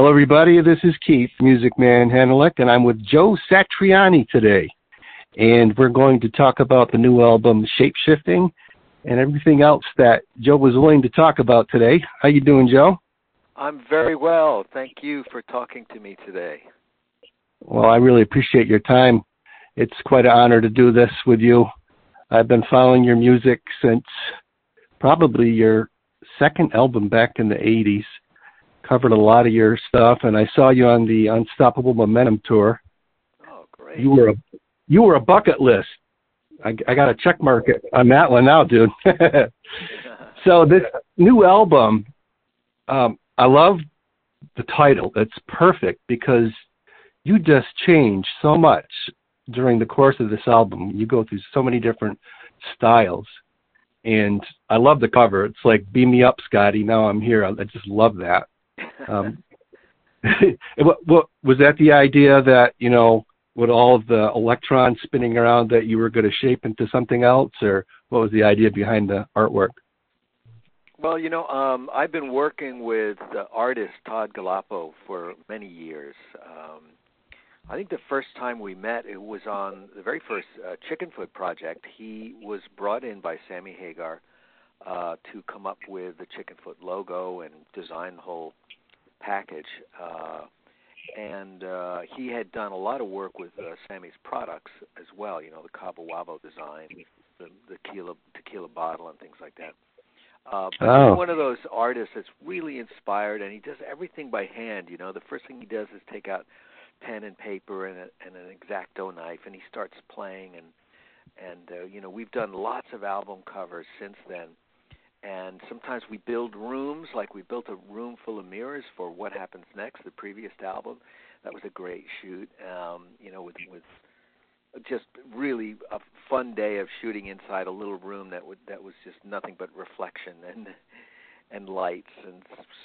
Hello, everybody. This is Keith, Music Man Hannaleck, and I'm with Joe Satriani today. And we're going to talk about the new album, Shapeshifting, and everything else that Joe was willing to talk about today. How you doing, Joe? I'm very well. Thank you for talking to me today. Well, I really appreciate your time. It's quite an honor to do this with you. I've been following your music since probably your second album back in the 80s covered a lot of your stuff, and I saw you on the Unstoppable Momentum tour. Oh, great! You were a you were a bucket list. I, I got a check mark on that one now, dude. so this new album, um, I love the title. It's perfect because you just change so much during the course of this album. You go through so many different styles. And I love the cover. It's like "Beam me up, Scotty." Now I'm here. I just love that. Um, what, what was that the idea that you know with all of the electrons spinning around that you were going to shape into something else, or what was the idea behind the artwork? Well, you know, um, I've been working with the artist Todd Gallopo for many years. Um, I think the first time we met, it was on the very first uh, Chickenfoot project. He was brought in by Sammy Hagar uh, to come up with the Chickenfoot logo and design the whole package. Uh, and uh, he had done a lot of work with uh, Sammy's products as well. You know, the Cabo Wabo design, the, the tequila tequila bottle, and things like that. Uh, but oh. he's one of those artists that's really inspired, and he does everything by hand. You know, the first thing he does is take out pen and paper and, a, and an exacto knife, and he starts playing. And and uh, you know, we've done lots of album covers since then and sometimes we build rooms like we built a room full of mirrors for what happens next the previous album. That was a great shoot um you know with with just really a fun day of shooting inside a little room that would that was just nothing but reflection and and lights and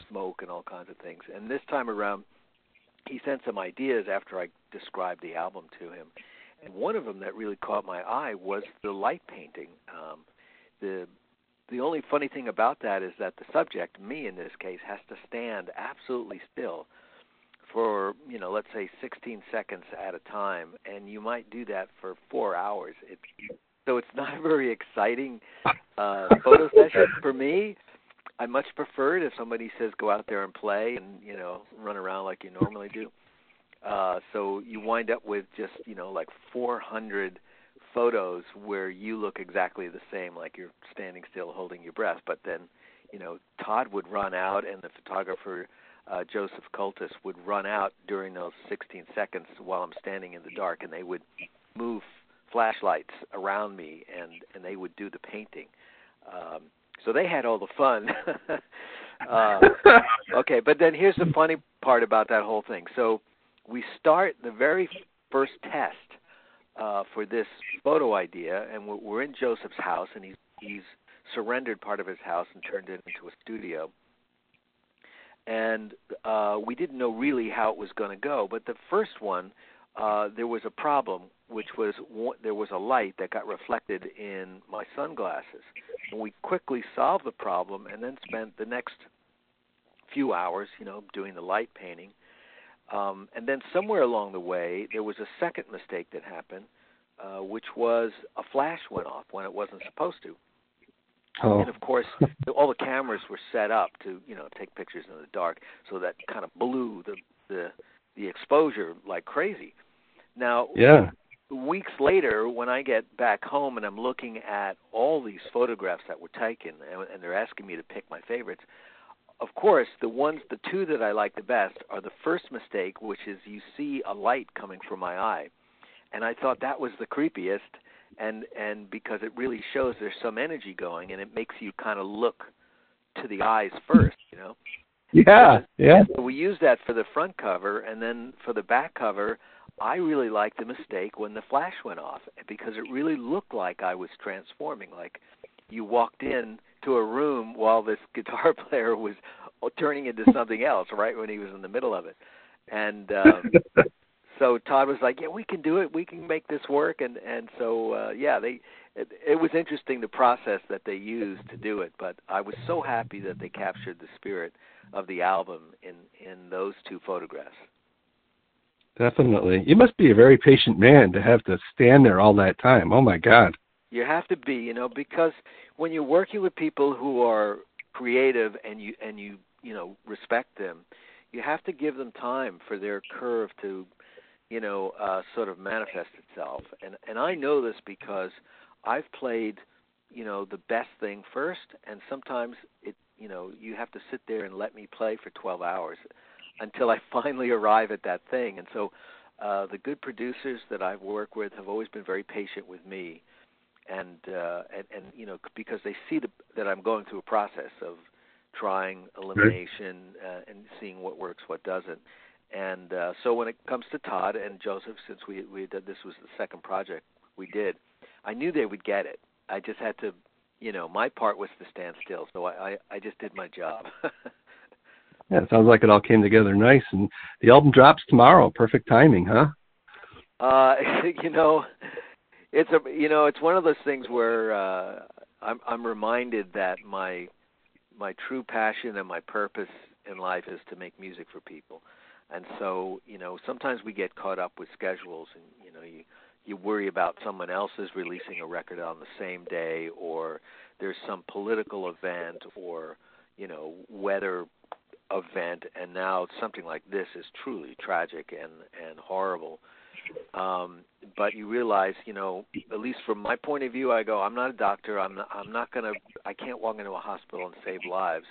smoke and all kinds of things. And this time around he sent some ideas after I described the album to him. And one of them that really caught my eye was the light painting. Um the the only funny thing about that is that the subject, me in this case, has to stand absolutely still for you know let's say 16 seconds at a time, and you might do that for four hours. It, so it's not a very exciting uh, photo session for me. I much prefer it if somebody says go out there and play and you know run around like you normally do. Uh, so you wind up with just you know like 400 photos where you look exactly the same, like you're standing still holding your breath. But then, you know, Todd would run out, and the photographer uh, Joseph Cultice would run out during those 16 seconds while I'm standing in the dark, and they would move flashlights around me, and and they would do the painting. Um, so they had all the fun. uh, okay, but then here's the funny part about that whole thing. So we start the very first test uh, for this photo idea, and we're, we're in Joseph's house, and he's he's surrendered part of his house and turned it into a studio. And uh, we didn't know really how it was going to go, but the first one, uh, there was a problem, which was there was a light that got reflected in my sunglasses. And we quickly solved the problem, and then spent the next few hours, you know, doing the light painting um, and then somewhere along the way, there was a second mistake that happened, uh, which was a flash went off when it wasn't supposed to. Oh. And of course, all the cameras were set up to, you know, take pictures in the dark, so that kind of blew the the the exposure like crazy. Now, yeah. Weeks later, when I get back home and I'm looking at all these photographs that were taken, and, and they're asking me to pick my favorites, of course, the ones, the two that I like the best are the first mistake, which is you see a light coming from my eye, and I thought that was the creepiest, and and because it really shows there's some energy going, and it makes you kind of look to the eyes first, you know. Yeah, yeah. So we use that for the front cover, and then for the back cover, I really liked the mistake when the flash went off because it really looked like I was transforming, like you walked in to a room while this guitar player was turning into something else right when he was in the middle of it and um so Todd was like yeah we can do it we can make this work and and so uh yeah they it, it was interesting the process that they used to do it, but I was so happy that they captured the spirit of the album in in those two photographs. Definitely. You must be a very patient man to have to stand there all that time. Oh my God. You have to be, you know, because when you're working with people who are creative and you and you you know respect them, you have to give them time for their curve to, you know, uh, sort of manifest itself. And and I know this because I've played, you know, the best thing first, and sometimes it, you know, you have to sit there and let me play for 12 hours until I finally arrive at that thing. And so, uh, the good producers that I've worked with have always been very patient with me, and uh, and and you know because they see the, that I'm going through a process of trying elimination uh, and seeing what works, what doesn't. And uh, so when it comes to Todd and Joseph, since we we did this was the second project we did, I knew they would get it. I just had to, you know, my part was to stand still. So I I, I just did my job. yeah, it sounds like it all came together nice. And the album drops tomorrow. Perfect timing, huh? Uh, you know, it's a you know it's one of those things where uh, I'm I'm reminded that my my true passion and my purpose in life is to make music for people. And so, you know, sometimes we get caught up with schedules and you know, you you worry about someone else's releasing a record on the same day or there's some political event or, you know, weather event and now something like this is truly tragic and and horrible um but you realize you know at least from my point of view i go i'm not a doctor. I'm not i'm not going to i can't walk into a hospital and save lives.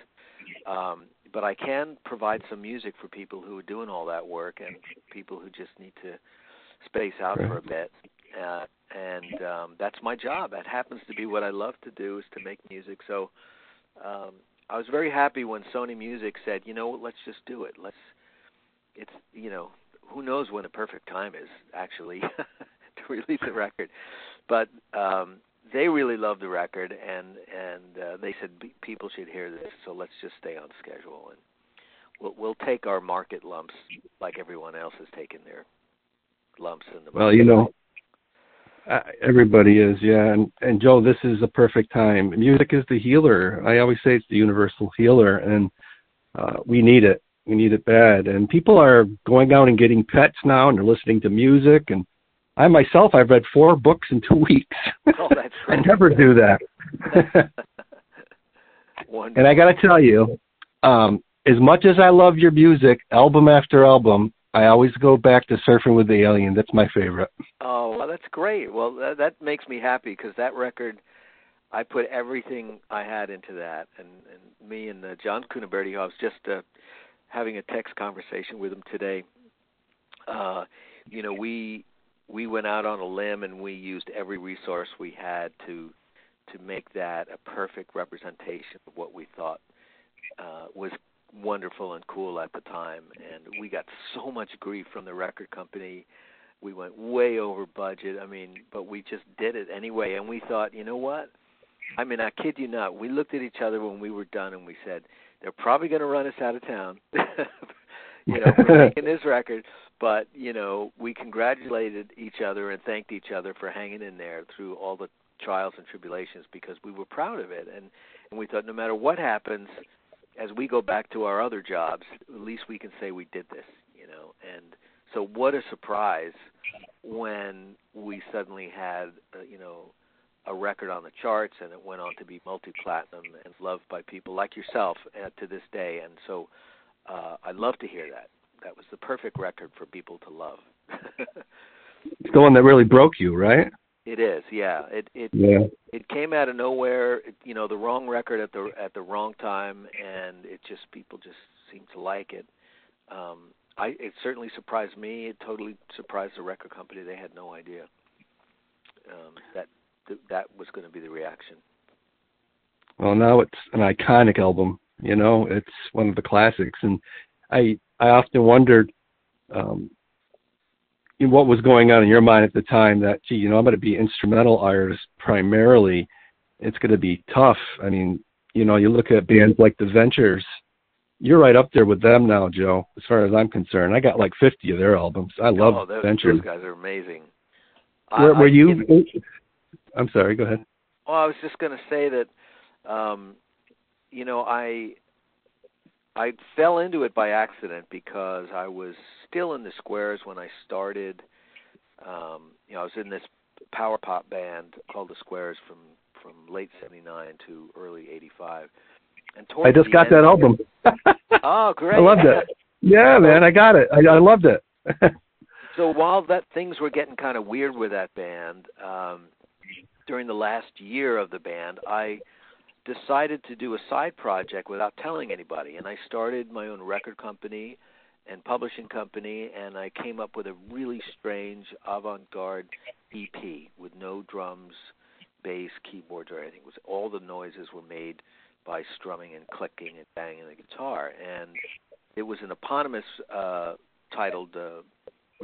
Um but i can provide some music for people who are doing all that work and people who just need to space out right. for a bit. Uh and um that's my job. That happens to be what i love to do is to make music. So um i was very happy when sony music said you know let's just do it. Let's it's you know who knows when the perfect time is actually to release a record, but um, they really loved the record and and uh, they said people should hear this, so let's just stay on schedule and we'll we'll take our market lumps like everyone else has taken their lumps in the well, you know. Uh, everybody is, yeah, and and Joe, this is a perfect time. Music is the healer. I always say it's the universal healer, and uh, we need it we need it bad. And people are going out and getting pets now, and they're listening to music. And I myself, I've read four books in two weeks. Oh, that's I never do that. and I got to tell you, um, as much as I love your music, album after album, I always go back to Surfing with the Alien. That's my favorite. Oh, well, that's great. Well, that, that makes me happy because that record, I put everything I had into that, and and me and uh, John Cuniberti, who I was just uh, having a text conversation with him today. Uh, you know, we we went out on a limb and we used every resource we had to to make that a perfect representation of what we thought uh, was wonderful and cool at the time. And we got so much grief from the record company. We went way over budget. I mean, but we just did it anyway. And we thought, you know what? I mean, I kid you not. We looked at each other when we were done and we said, they're probably going to run us out of town. you know, for making this record, but you know, we congratulated each other and thanked each other for hanging in there through all the trials and tribulations because we were proud of it and and we thought no matter what happens as we go back to our other jobs, at least we can say we did this, you know. And so what a surprise when we suddenly had, uh, you know, a record on the charts, and it went on to be multi-platinum and loved by people like yourself uh, to this day. And so, uh, I love to hear that. That was the perfect record for people to love. it's the one that really broke you, right? It is, yeah. It it yeah. it came out of nowhere. It, you know, the wrong record at the at the wrong time, and it just people just seemed to like it. Um, I it certainly surprised me. It totally surprised the record company. They had no idea um, that th- that was going to be the reaction. Well, now it's an iconic album. You know, it's one of the classics, and I I often wondered um, what was going on in your mind at the time. That gee, you know, I'm going to be instrumental artist primarily. It's going to be tough. I mean, you know, you look at bands like The Ventures. You're right up there with them now, Joe. As far as I'm concerned, I got like 50 of their albums. I love oh, those, Ventures. Those guys are amazing. Were, were I, you I'm sorry. Go ahead. Well, I was just going to say that, um, you know, I I fell into it by accident because I was still in the squares when I started. Um, you know, I was in this power pop band called the Squares from from late '79 to early '85. And I just got that album. oh, great! I loved it. Yeah, man, I got it. I, I loved it. so while that things were getting kind of weird with that band, um, during the last year of the band, I decided to do a side project without telling anybody, and I started my own record company and publishing company, and I came up with a really strange avant-garde EP with no drums, bass, keyboards, or anything. It was all the noises were made by strumming and clicking and banging the guitar, and it was an eponymous uh, titled uh,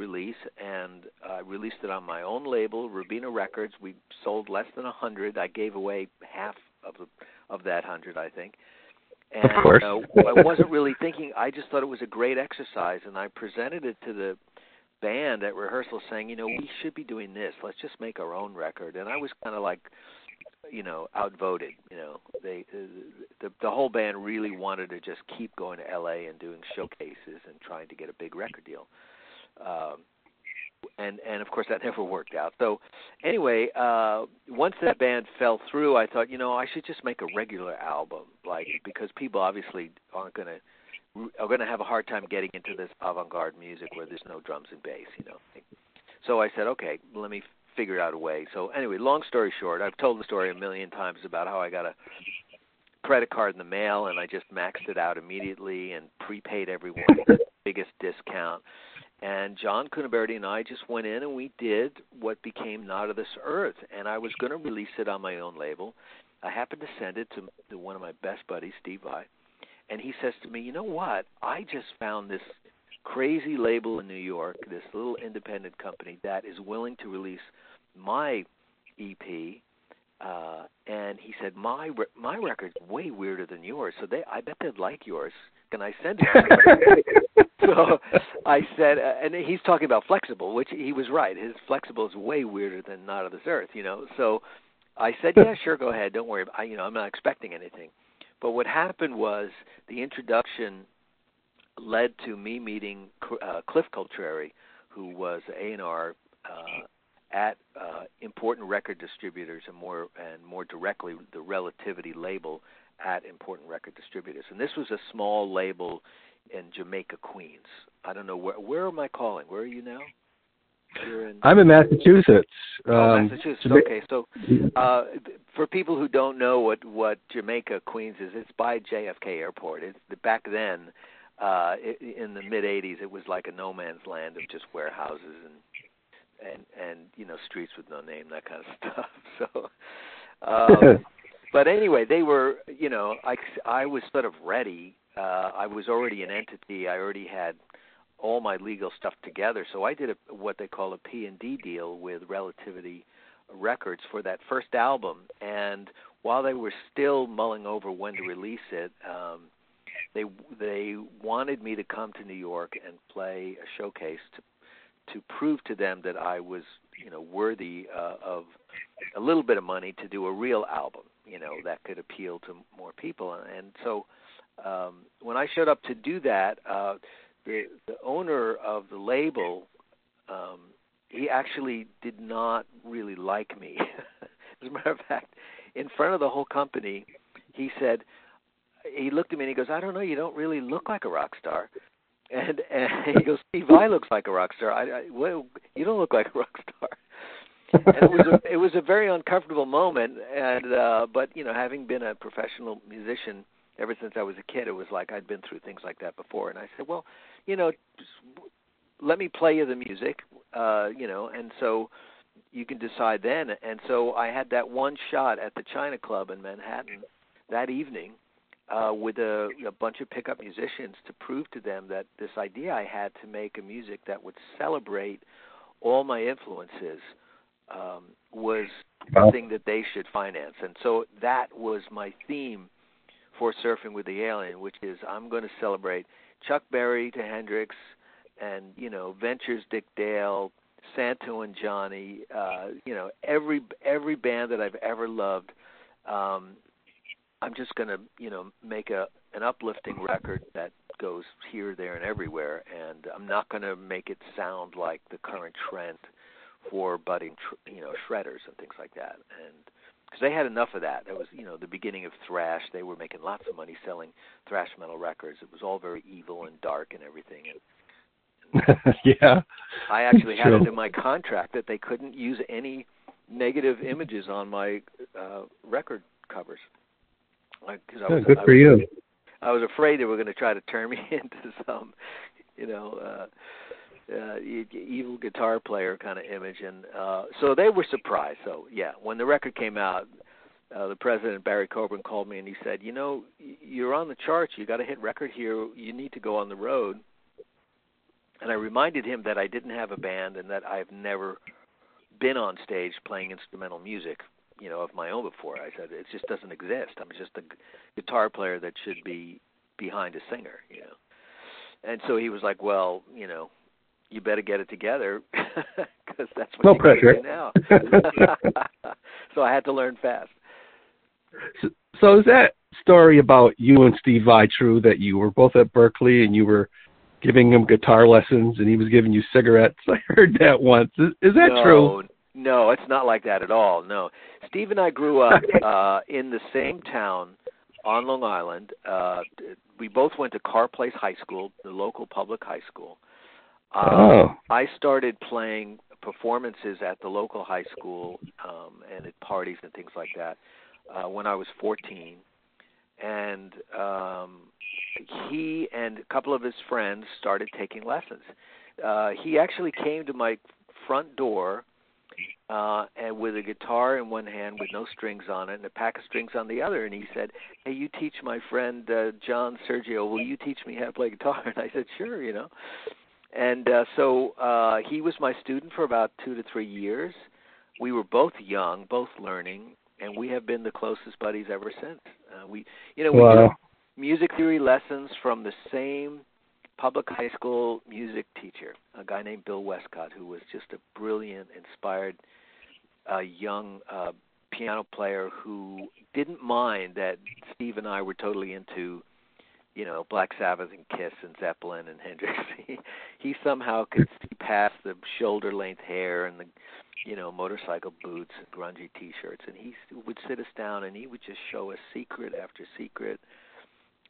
release, and I released it on my own label, Rubina Records. We sold less than a hundred. I gave away half of the of that hundred, I think. And of course. uh, I wasn't really thinking. I just thought it was a great exercise, and I presented it to the band at rehearsal, saying, you know, we should be doing this. Let's just make our own record. And I was kind of like, you know, outvoted. You know, they the the whole band really wanted to just keep going to L.A. and doing showcases and trying to get a big record deal. Um, and and of course that never worked out. So anyway, uh once that band fell through, I thought, you know, I should just make a regular album, like because people obviously aren't going to are going to have a hard time getting into this avant-garde music where there's no drums and bass, you know. So I said, okay, let me figure out a way. So anyway, long story short, I've told the story a million times about how I got a credit card in the mail and I just maxed it out immediately and prepaid everyone biggest discount and John Cuniberti and I just went in and we did what became Not of This Earth. And I was going to release it on my own label. I happened to send it to, to one of my best buddies, Steve Vai. And he says to me, You know what? I just found this crazy label in New York, this little independent company that is willing to release my EP. Uh, and he said, "My my record's way weirder than yours, so they I bet they'd like yours. Can I send it?" so I said, uh, and he's talking about Flex-Able, which he was right. His Flex-Able is way weirder than not of this earth, you know. So I said, yeah, sure, go ahead. Don't worry. I, you know, I'm not expecting anything. But what happened was the introduction led to me meeting uh, Cliff Cultreri, who was A and R uh, at uh, important record distributors and more and more directly the Relativity label at important record distributors. And this was a small label in Jamaica, Queens. I don't know where. Where am I calling? Where are you now? You're in. I'm in Massachusetts. Oh, um, Massachusetts. Okay, so uh, for people who don't know what what Jamaica, Queens is, it's by JFK Airport. It's back then. Uh, in the mid '80s, it was like a no man's land of just warehouses and and and you know streets with no name, that kind of stuff. So, um, but anyway, they were, you know, I I was sort of ready uh, I was already an entity. I already had all my legal stuff together. So I did a, what they call a P and D deal with Relativity Records for that first album. And while they were still mulling over when to release it, um, they they wanted me to come to New York and play a showcase to to prove to them that I was you know worthy uh, of a little bit of money to do a real album you know that could appeal to more people and so um, when I showed up to do that, uh, the the owner of the label, um, he actually did not really like me. As a matter of fact, in front of the whole company, he said, he looked at me and he goes, "I don't know, you don't really look like a rock star." And and he goes, "Steve Vai looks like a rock star. I, I well, you don't look like a rock star." and it was a, it was a very uncomfortable moment, and uh, but you know, having been a professional musician ever since I was a kid, it was like I'd been through things like that before. And I said, well, you know, let me play you the music, uh, you know, and so you can decide then. And so I had that one shot at the China Club in Manhattan that evening uh, with a, a bunch of pickup musicians to prove to them that this idea I had to make a music that would celebrate all my influences um, was the thing that they should finance. And so that was my theme for Surfing with the Alien, which is I'm going to celebrate Chuck Berry to Hendrix, and you know Ventures Dick Dale, Santo and Johnny, uh, you know, every every band that I've ever loved. Um, I'm just going to, you know, make a an uplifting record that goes here, there, and everywhere, and I'm not going to make it sound like the current trend for budding, tr- you know, shredders and things like that. And because they had enough of that, that was, you know, the beginning of thrash. They were making lots of money selling thrash metal records. It was all very evil and dark and everything. And yeah. I actually had it in my contract that they couldn't use any negative images on my uh record covers. Because I was, good I for was, you. I was afraid they were going to try to turn me into some, you know, uh uh evil guitar player kind of image and uh so they were surprised. So, yeah, when the record came out, uh the president Barry Kobrin called me and he said, "You know, you're on the charts. You got a hit record here. You need to go on the road." And I reminded him that I didn't have a band and that I've never been on stage playing instrumental music you know of my own before. I said it just doesn't exist. I'm just a guitar player that should be behind a singer, you know. And so he was like, "Well, you know, you better get it together because that's what no pressure now." so I had to learn fast. So, so is that story about you and Steve Vai true that you were both at Berklee and you were giving him guitar lessons and he was giving you cigarettes? I heard that once. Is, is that no, true? No, it's not like that at all. No, Steve and I grew up uh, in the same town on Long Island. Uh, we both went to Carle Place High School, the local public high school. Uh, oh. I started playing performances at the local high school um, and at parties and things like that uh, when I was 14. And um, he and a couple of his friends started taking lessons. Uh, he actually came to my front door uh, and with a guitar in one hand with no strings on it and a pack of strings on the other. And he said, "Hey, you teach my friend uh, John Sergio. Will you teach me how to play guitar?" And I said, "Sure," you know. And uh, so uh, he was my student for about two to three years. We were both young, both learning, and we have been the closest buddies ever since. Uh, we, you know, we wow. did music theory lessons from the same public high school music teacher, a guy named Bill Westcott, who was just a brilliant, inspired uh, young uh, piano player who didn't mind that Steve and I were totally into, you know, Black Sabbath and Kiss and Zeppelin and Hendrix. he, somehow could see past the shoulder length hair and the, you know, motorcycle boots and grungy T-shirts, and he would sit us down and he would just show us secret after secret.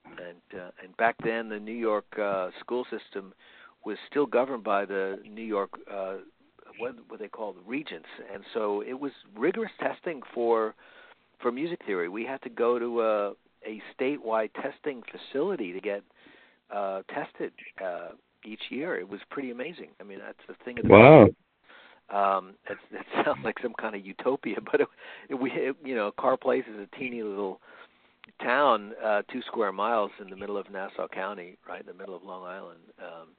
And uh, and back then, the New York uh, school system was still governed by the New York uh, what what they call the regents, and so it was rigorous testing for for music theory. We had to go to a a statewide testing facility to get uh, tested uh, each year. It was pretty amazing. I mean, that's the thing. Of the wow. Um, it, it sounds like some kind of utopia, but it, it, we, it, you know, Carle Place is a teeny little town, uh, two square miles in the middle of Nassau County, right in the middle of Long Island. Um,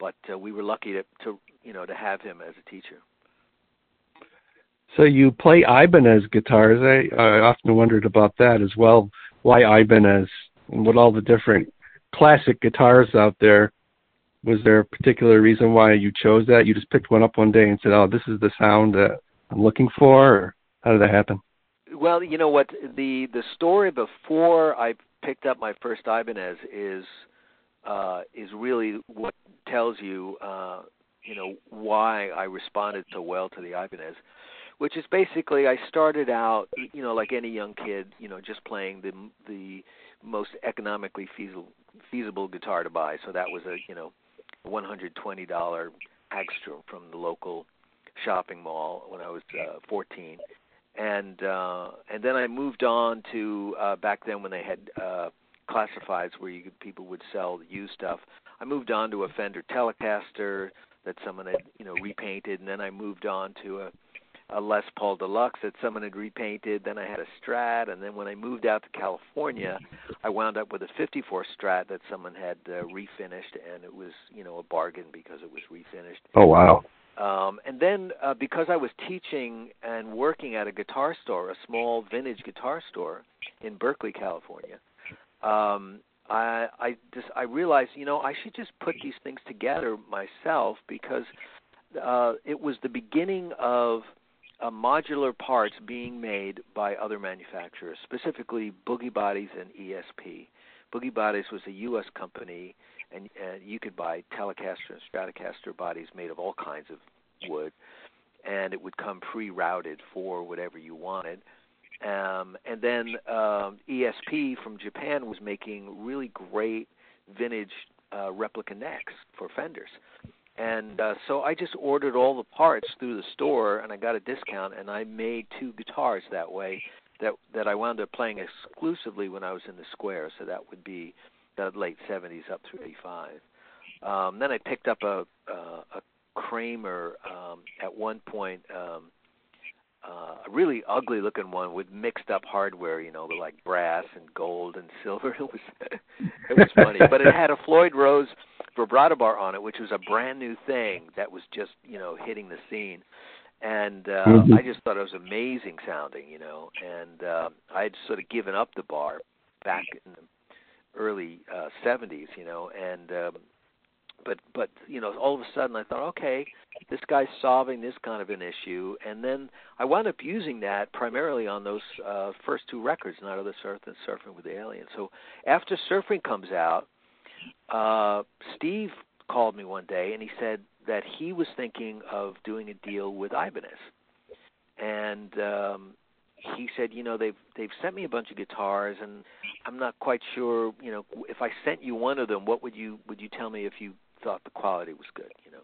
but uh, we were lucky to, to you know to have him as a teacher. So you play Ibanez guitars. I, I often wondered about that as well. Why Ibanez and what all the different classic guitars out there? Was there a particular reason why you chose that? You just picked one up one day and said, "Oh, this is the sound that I'm looking for," or how did that happen? Well, you know what the the story before I picked up my first Ibanez is uh, is really what tells you, uh, you know, why I responded so well to the Ibanez, which is basically I started out, you know, like any young kid, you know, just playing the the most economically feasible feasible guitar to buy. So that was a, you know, $120 Hagstrom from the local shopping mall when I was uh, 14. And uh and then I moved on to uh back then when they had uh classifieds where you could, people would sell used stuff. I moved on to a Fender Telecaster that someone had, you know, repainted, and then I moved on to a a Les Paul Deluxe that someone had repainted. Then I had a Strat, and then when I moved out to California, I wound up with a '54 Strat that someone had uh, refinished, and it was, you know, a bargain because it was refinished. Oh wow! Um, and then uh, because I was teaching and working at a guitar store, a small vintage guitar store in Berkeley, California, um, I I just I realized you know I should just put these things together myself because uh, it was the beginning of uh, modular parts being made by other manufacturers, specifically Boogie Bodies and ESP. Boogie Bodies was a U.S. company, and, and you could buy Telecaster and Stratocaster bodies made of all kinds of wood, and it would come pre-routed for whatever you wanted. Um, and then um, ESP from Japan was making really great vintage uh, replica necks for Fenders. And uh, so I just ordered all the parts through the store, and I got a discount, and I made two guitars that way. That that I wound up playing exclusively when I was in the Square. So that would be the late '70s up through '85. Um, then I picked up a uh, a Kramer um, at one point. Um, uh, a really ugly looking one with mixed up hardware, you know, like brass and gold and silver. It was it was funny, but it had a Floyd Rose vibrato bar on it, which was a brand new thing that was just you know hitting the scene, and uh, mm-hmm. I just thought it was amazing sounding, you know, and uh, I had sort of given up the bar back in the early uh, 70s, you know, and um, but but you know all of a sudden I thought okay this guy's solving this kind of an issue. And then I wound up using that primarily on those uh first two records Not of Surf and Surfing with the Alien so after Surfing comes out uh Steve called me one day and he said that he was thinking of doing a deal with Ibanez. And um he said, you know, they've they've sent me a bunch of guitars, and I'm not quite sure, you know, if I sent you one of them, what would you would you tell me if you thought the quality was good, you know.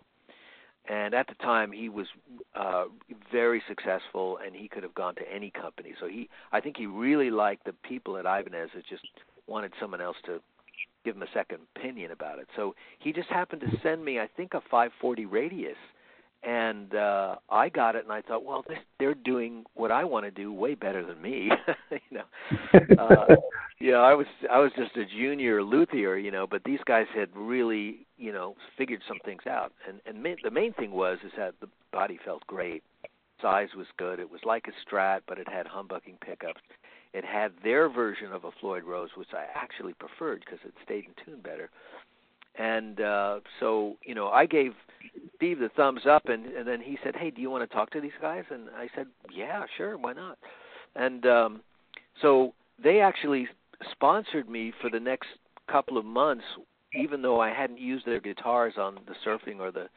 And at the time, he was uh, very successful, and he could have gone to any company. So he, I think, he really liked the people at Ibanez that just wanted someone else to give him a second opinion about it. So he just happened to send me, I think, a 540 radius and uh I got it and I thought, well, this, they're doing what I want to do way better than me, you know. Uh you know, I was I was just a junior luthier, you know, but these guys had really, you know, figured some things out. And and ma- the main thing was is that the body felt great. Size was good. It was like a Strat, but it had humbucking pickups. It had their version of a Floyd Rose, which I actually preferred because it stayed in tune better. And uh so, you know, I gave Steve the thumbs up, and and then he said, "Hey, do you want to talk to these guys?" And I said, "Yeah, sure, why not?" And um, so they actually sponsored me for the next couple of months, even though I hadn't used their guitars on the Surfing or the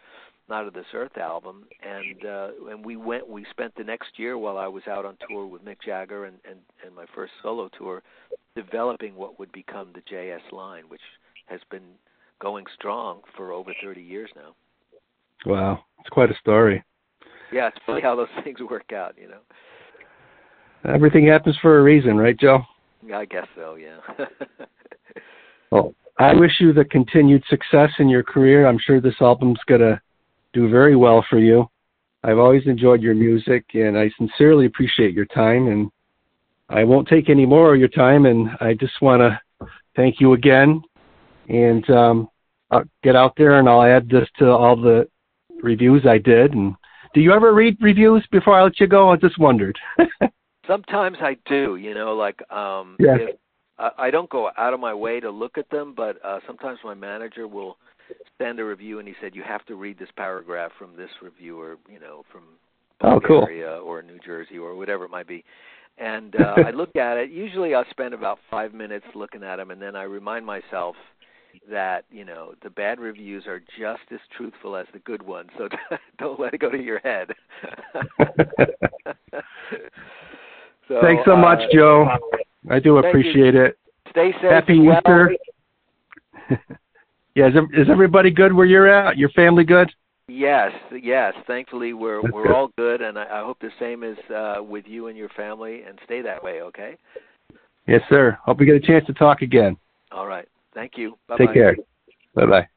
Night of This Earth album. And uh, and we went, we spent the next year while I was out on tour with Mick Jagger and and and my first solo tour, developing what would become the JS line, which has been going strong for over 30 years now. Wow, it's quite a story. Yeah, it's funny how those things work out, you know. Everything happens for a reason, right, Joe? I guess so, yeah. well, I wish you the continued success in your career. I'm sure this album's going to do very well for you. I've always enjoyed your music, and I sincerely appreciate your time. And I won't take any more of your time. And I just want to thank you again. And um, I'll get out there, and I'll add this to all the reviews I did. And do you ever read reviews before I let you go? I just wondered. Sometimes I do. You know, like um, yeah. if I, I don't go out of my way to look at them, but uh, sometimes my manager will send a review and he said you have to read this paragraph from this reviewer. You know, from Bulgaria oh, cool. or New Jersey or whatever it might be. And uh, I look at it. Usually, I'll spend about five minutes looking at them, and then I remind myself that you know the bad reviews are just as truthful as the good ones so don't let it go to your head. So, thanks so much uh, joe. I do appreciate you. it. Stay safe happy well. easter. Yeah is, is everybody good where you're at? Your family good? Yes yes thankfully we're That's we're good. all good and I, I hope the same is uh with you and your family and stay that way okay? Yes sir. Hope we get a chance to talk again. All right Thank you. Bye-bye. Take care. Bye bye.